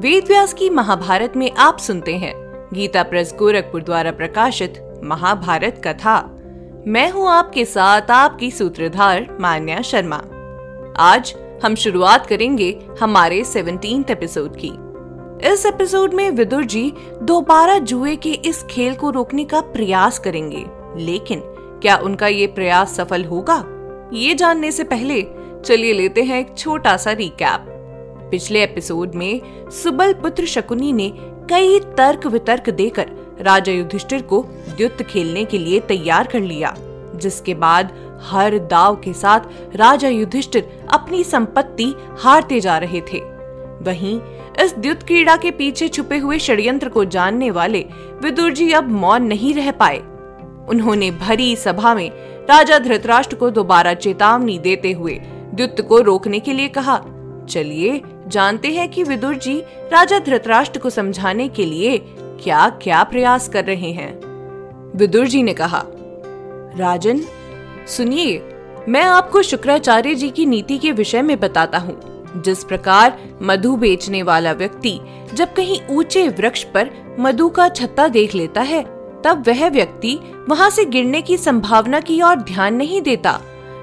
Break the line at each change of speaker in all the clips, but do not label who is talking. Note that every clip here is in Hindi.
वेद व्यास की महाभारत में आप सुनते हैं। गीता प्रेस गोरखपुर द्वारा प्रकाशित महाभारत कथा। मैं हूँ आपके साथ आपकी सूत्रधार मान्या शर्मा। आज हम शुरुआत करेंगे हमारे सेवनटीन एपिसोड की। इस एपिसोड में विदुर जी दोबारा जुए के इस खेल को रोकने का प्रयास करेंगे। लेकिन क्या उनका ये प्रयास सफल होगा? ये जानने से पहले चलिए लेते हैं एक छोटा सा रिकैप पिछले एपिसोड में सुबल पुत्र शकुनी ने कई तर्क वितर्क देकर राजा युधिष्ठिर को द्युत खेलने के लिए तैयार कर लिया, जिसके बाद हर दाव के साथ राजा युधिष्ठिर अपनी संपत्ति हारते जा रहे थे। वहीं इस द्युत क्रीड़ा के पीछे छुपे हुए षड्यंत्र को जानने वाले विदुर जी अब मौन नहीं रह पाए। उन्होंने भरी सभा में राजा धृतराष्ट्र को दोबारा चेतावनी देते हुए द्युत को रोकने के लिए कहा, चलिए जानते हैं कि विदुर जी राजा धृतराष्ट्र को समझाने के लिए क्या क्या प्रयास कर रहे हैं। विदुर जी ने कहा, राजन, सुनिए, मैं आपको शुक्राचार्य जी की नीति के विषय में बताता हूँ। जिस प्रकार मधु बेचने वाला व्यक्ति जब कहीं ऊँचे वृक्ष पर मधु का छत्ता देख लेता है, तब वह व्यक्ति वहाँ से गिरने की संभावना की ओर ध्यान नहीं देता।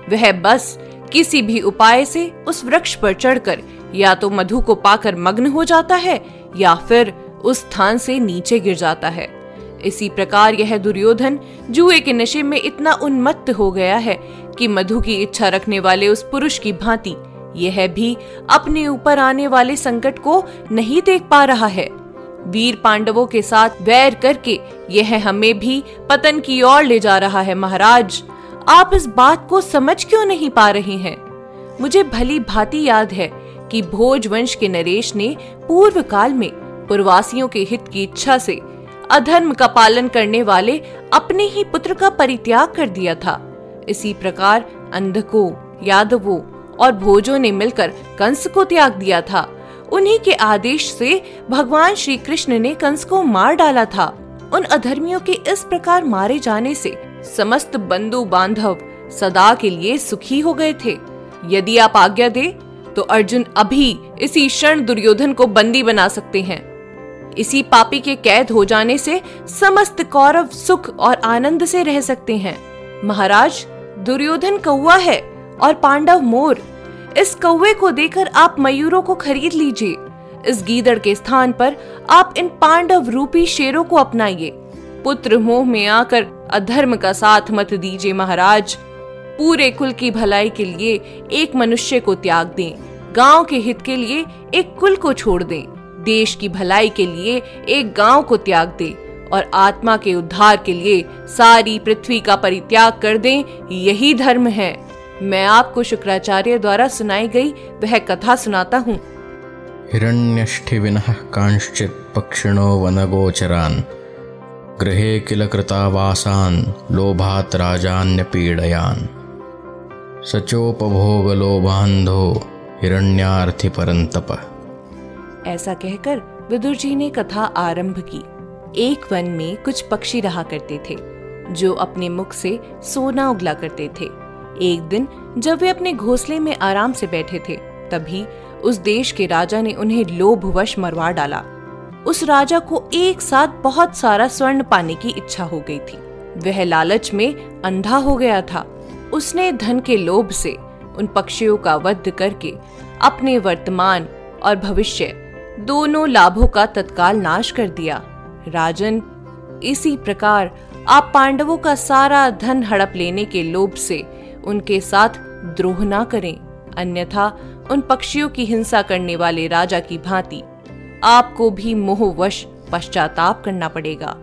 वह बस किसी भी उपाय से उस वृक्ष पर चढ़कर या तो मधु को पाकर मग्न हो जाता है या फिर उस स्थान से नीचे गिर जाता है। इसी प्रकार यह दुर्योधन जुए के नशे में इतना उन्मत्त हो गया है कि मधु की इच्छा रखने वाले उस पुरुष की भांति यह भी अपने ऊपर आने वाले संकट को नहीं देख पा रहा है। वीर पांडवों के साथ वैर करके यह हमें भी पतन की ओर ले जा रहा है, महाराज। आप इस बात को समझ क्यों नहीं पा रहे हैं? मुझे भली भांति याद है कि भोज वंश के नरेश ने पूर्व काल में पूर्वासियों के हित की इच्छा से अधर्म का पालन करने वाले अपने ही पुत्र का परित्याग कर दिया था। इसी प्रकार अंधको, यादवों और भोजों ने मिलकर कंस को त्याग दिया था। उन्हीं के आदेश से भगवान श्री कृष्ण ने कंस को मार डाला था। उन अधर्मियों के इस प्रकार मारे जाने से समस्त बंधु बांधव सदा के लिए सुखी हो गए थे। यदि आप आज्ञा दे तो अर्जुन अभी इसी क्षण दुर्योधन को बंदी बना सकते हैं। इसी पापी के कैद हो जाने से समस्त कौरव सुख और आनंद से रह सकते हैं। महाराज, दुर्योधन कौआ है और पांडव मोर। इस कौवे को देकर आप मयूरों को खरीद लीजिए। इस गीदड़ के स्थान पर आप इन पांडव रूपी शेरों को अपनाइए। पुत्र मोह में आकर अधर्म का साथ मत दीजिए महाराज। पूरे कुल की भलाई के लिए एक मनुष्य को त्याग दें। गाँव के हित के लिए एक कुल को छोड़ दें। देश की भलाई के लिए एक गाँव को त्याग दें और आत्मा के उद्धार के लिए सारी पृथ्वी का परित्याग कर दें, यही धर्म है। मैं आपको शुक्राचार्य द्वारा सुनाई गई वह कथा सुनाता हूँ।
हिरण्यष्ठिविनः कांश्चित् पक्षिणो वनगोचरान्। गृहे किल कृतावासान् लोभात् राजान्यपीडयान्। सचोपभोगलोभान्धो हिरण्यार्थि परंतप
ऐसा कहकर विदुर जी ने कथा आरंभ की। एक वन में कुछ पक्षी रहा करते थे, जो अपने मुख से सोना उगला करते थे। एक दिन, जब वे अपने घोंसले में आराम से बैठे थे, तभी उस देश के राजा ने उन्हें लोभवश मरवा डाला। उस राजा को एक साथ बहुत सारा स्वर्ण पाने की इच्छा हो गई थी। वह लालच में अंधा हो गया था। उसने धन के लोभ से उन पक्षियों का वध करके अपने वर्तमान और भविष्य दोनों लाभों का तत्काल नाश कर दिया। राजन, इसी प्रकार आप पांडवों का सारा धन हड़प लेने के लोभ से उनके साथ द्रोह ना करें। अन्यथा उन पक्षियों की हिंसा करने वाले राजा की भांति आपको भी मोहवश पश्चाताप करना पड़ेगा।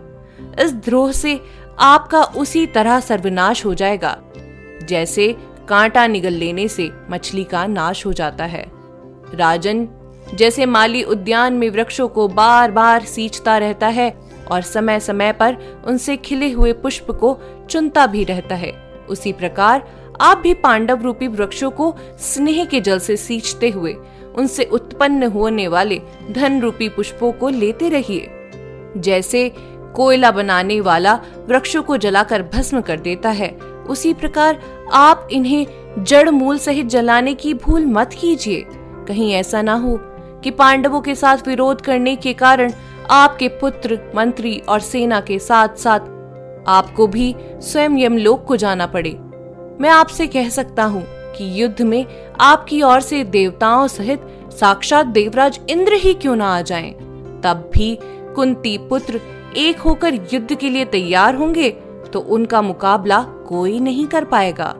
इस द्रोह से आपका उसी तरह सर्वनाश हो जाएगा, जैसे कांटा निगल लेने से मछली का नाश हो जाता है। राजन, जैसे माली उद्यान में वृक्षों को बार बार सींचता रहता है और समय समय पर उनसे खिले हुए पुष्प को चुनता भी रहता है, उसी प्रकार आप भी पांडव रूपी वृक्षों को स्नेह के जल से सींचते हुए उनसे उत्पन्न होने वाले धन रूपी पुष्पों को लेते रहिए। जैसे कोयला बनाने वाला वृक्षों को जलाकर भस्म कर देता है, उसी प्रकार आप इन्हें जड़ मूल सहित जलाने की भूल मत कीजिए। कहीं ऐसा ना हो कि पांडवों के साथ विरोध करने के कारण आपके पुत्र, मंत्री और सेना के साथ साथ आपको भी स्वयं यमलोक को जाना पड़े। मैं आपसे कह सकता हूँ कि युद्ध में आपकी ओर से देवताओं सहित साक्षात देवराज इंद्र ही क्यों ना आ जाएँ, तब भी कुंती पुत्र एक होकर युद्ध के लिए तैयार होंगे तो उनका मुकाबला कोई नहीं कर पाएगा।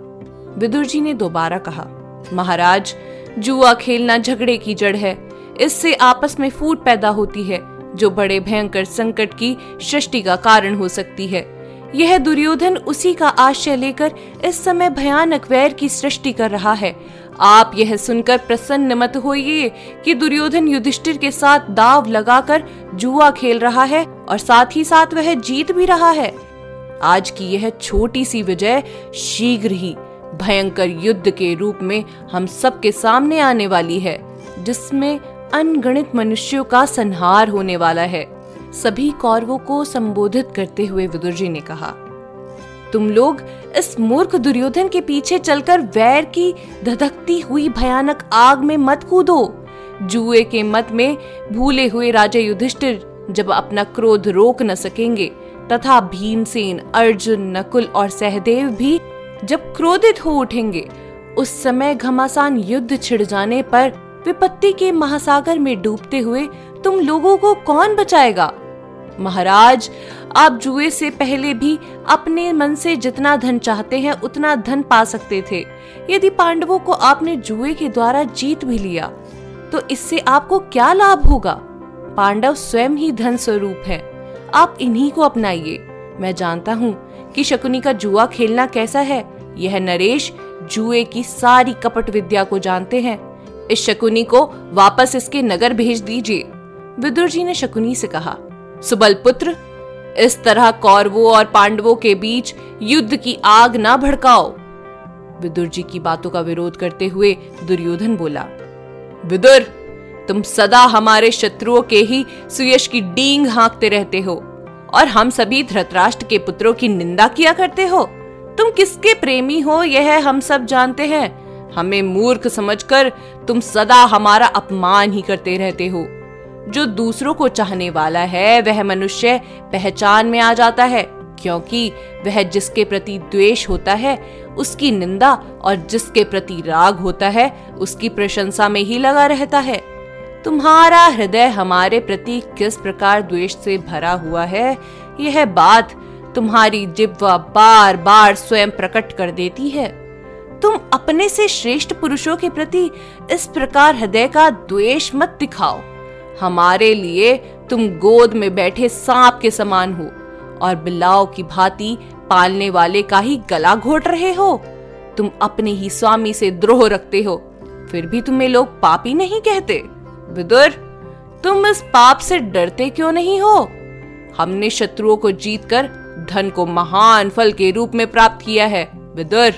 विदुर जी ने दोबारा कहा महाराज जुआ खेलना झगड़े की जड़ है। इससे आपस में फूट पैदा होती है जो बड़े भयंकर संकट की सृष्टि का कारण हो सकती है। यह दुर्योधन उसी का आश्रय लेकर इस समय भयानक वैर की सृष्टि कर रहा है। आप यह सुनकर प्रसन्न मत होइए कि दुर्योधन युधिष्ठिर के साथ दाव लगाकर जुआ खेल रहा है और साथ ही साथ वह जीत भी रहा है। आज की यह छोटी सी विजय शीघ्र ही भयंकर युद्ध के रूप में हम सबके सामने आने वाली है, जिसमें अनगणित मनुष्यों का संहार होने वाला है। सभी कौरवों को संबोधित करते हुए विदुर जी ने कहा, तुम लोग इस मूर्ख दुर्योधन के पीछे चलकर वैर की धधकती हुई भयानक आग में मत कूदो। जुए के मत में भूले हुए राजा युधिष्ठिर जब अपना क्रोध रोक न सकेंगे, तथा भीमसेन, अर्जुन, नकुल और सहदेव भी जब क्रोधित हो उठेंगे, उस समय घमासान युद्ध छिड़ जाने पर विपत्ति के महासागर में डूबते हुए तुम लोगों को कौन बचाएगा? महाराज, आप जुए से पहले भी अपने मन से जितना धन चाहते हैं, उतना धन पा सकते थे। यदि पांडवों को आपने जुए के द्वारा जीत भी लिया तो इससे आपको क्या लाभ होगा? पांडव स्वयं ही धन स्वरूप है। आप इन्हीं को अपनाइए। मैं जानता हूँ कि शकुनी का जुआ खेलना कैसा है। यह नरेश जुए की सारी कपट विद्या को जानते हैं। इस शकुनी को वापस इसके नगर भेज दीजिए। विदुर जी ने शकुनी से कहा सुबल पुत्र इस तरह कौरवों और पांडवों के बीच युद्ध की आग ना भड़काओ। विदुर जी की बातों का विरोध करते हुए दुर्योधन बोला, विदुर, तुम सदा हमारे शत्रुओं के ही सुयश की डींग हाँकते रहते हो, और हम सभी धृतराष्ट्र के पुत्रों की निंदा किया करते हो। तुम किसके प्रेमी हो, यह हम सब जानते हैं। हमें मूर्ख समझकर तुम सदा हमारा अपमान ही करते रहते हो। जो दूसरों को चाहने वाला है, वह मनुष्य पहचान में आ जाता है, क्योंकि वह जिसके प्रति द्वेष होता है, उसकी निंदा और जिसके प्रति राग होता है, उसकी प्रशंसा में ही लगा रहता है। तुम्हारा हृदय हमारे प्रति किस प्रकार द्वेष से भरा हुआ है, यह बात तुम्हारी जिब्वा बार बार स्वयं प्रकट कर देती है। तुम अपने से श्रेष्ठ पुरुषों के प्रति इस प्रकार हृदय का द्वेष मत दिखाओ। हमारे लिए तुम गोद में बैठे सांप के समान हो, और बिल्लाओं की भांति पालने वाले का ही गला घोट रहे हो। तुम अपने ही स्वामी से द्रोह रखते हो, फिर भी तुम्हें लोग पापी नहीं कहते। विदुर, तुम इस पाप से डरते क्यों नहीं हो? हमने शत्रुओं को जीतकर धन को महान फल के रूप में प्राप्त किया है। विदुर,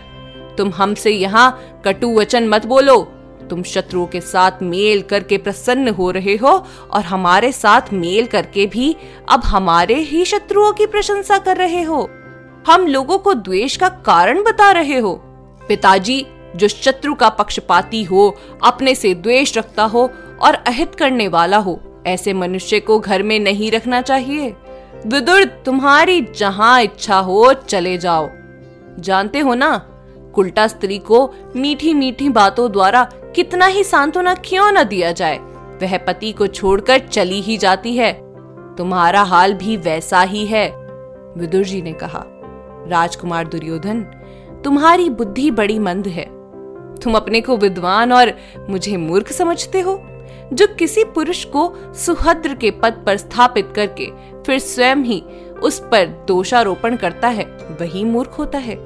तुम हमसे यहाँ कटु वचन मत बोलो। तुम शत्रुओं के साथ मेल करके प्रसन्न हो रहे हो और हमारे साथ मेल करके भी अब हमारे ही शत्रुओं की प्रशंसा कर रहे हो। हम लोगों को द्वेष का कारण बता रहे हो। पिताजी, जो शत्रु का पक्षपाती हो, अपने से द्वेष रखता हो और अहित करने वाला हो, ऐसे मनुष्य को घर में नहीं रखना चाहिए। विदुर, तुम्हारी जहाँ इच्छा हो, चले जाओ। जानते हो ना, कुल्टा स्त्री को मीठी मीठी बातों द्वारा कितना ही सांत्वना क्यों न दिया जाए? वह पति को छोड़कर चली ही जाती है। तुम्हारा हाल भी वैसा ही है, विदुर जी ने कहा। राजकुमार दुर्योधन, तुम्हारी बुद्धि बड़ी मंद है। तुम अपने को विद्वान और मुझे मूर्ख समझते हो, जो किसी पुरुष को सुहद्र के पद पर स्थापित करके फिर स्वयं ही उस पर दोषारोपण करता है, वही मूर्ख होता है।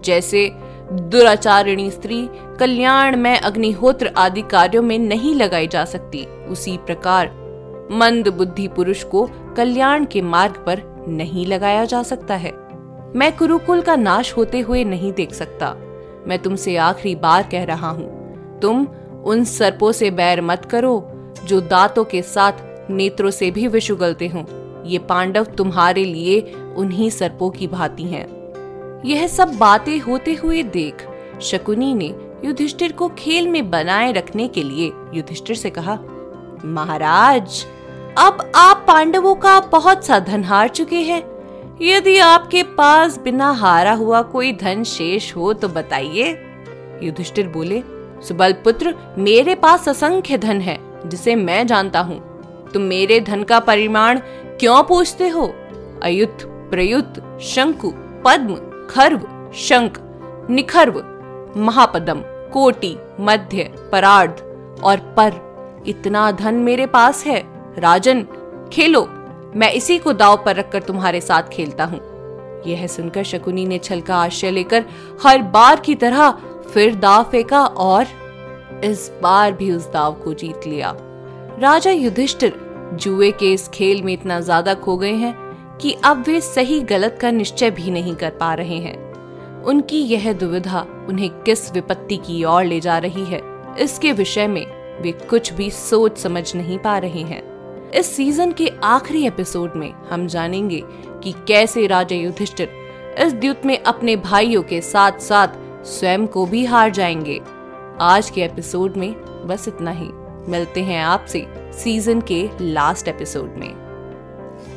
जैसे दुराचारिणी स्त्री कल्याण में अग्निहोत्र आदि कार्यों में नहीं लगाई जा सकती। उसी प्रकार मंद बुद्धि पुरुष को कल्याण के मार्ग पर नहीं लगाया जा सकता है। मैं कुरुकुल का नाश होते हुए नहीं देख सकता। मैं तुमसे आखिरी बार कह रहा हूँ, तुम उन सर्पों से बैर मत करो, जो दांतों के साथ नेत्रों से भी विष उगलते हों। ये पांडव तुम्हारे लिए उन्हीं सर्पों की भांति हैं। यह सब बातें होते हुए देख शकुनी ने युधिष्ठिर को खेल में बनाए रखने के लिए युधिष्ठिर से कहा, महाराज, अब आप पांडवों का बहुत सा धन हार चुके हैं। यदि आपके पास बिना हारा हुआ कोई धन शेष हो तो बताइए। युधिष्ठिर बोले सुबल पुत्र मेरे पास असंख्य धन है, जिसे मैं जानता हूँ। तुम मेरे धन का परिमाण क्यों पूछते हो? अयुत, प्रयुत, शंकु, पद्म खर्व शंक निखर्व, महापदम, कोटि, मध्य, परार्ध और पर। इतना धन मेरे पास है। राजन, खेलो। मैं इसी को दाव पर रखकर तुम्हारे साथ खेलता हूँ। यह सुनकर शकुनी ने छल का आश्रय लेकर हर बार की तरह फिर दाव फेंका और इस बार भी उस दाव को जीत लिया। राजा युधिष्ठिर जुए के इस खेल में इतना ज़्यादा खो गए हैं कि अब वे सही गलत का निश्चय भी नहीं कर पा रहे हैं। उनकी यह दुविधा उन्हें किस विपत्ति की ओर ले जा रही है, इसके विषय में वे कुछ भी सोच समझ नहीं पा रहे हैं। इस सीज़न के आखिरी एपिसोड में हम जानेंगे कि कैसे राजा युधिष्ठिर इस द्युत में अपने भाइयों के साथ साथ स्वयं को भी हार जाएँगे। आज के एपिसोड में बस इतना ही। मिलते हैं आपसे सीज़न के लास्ट एपिसोड में।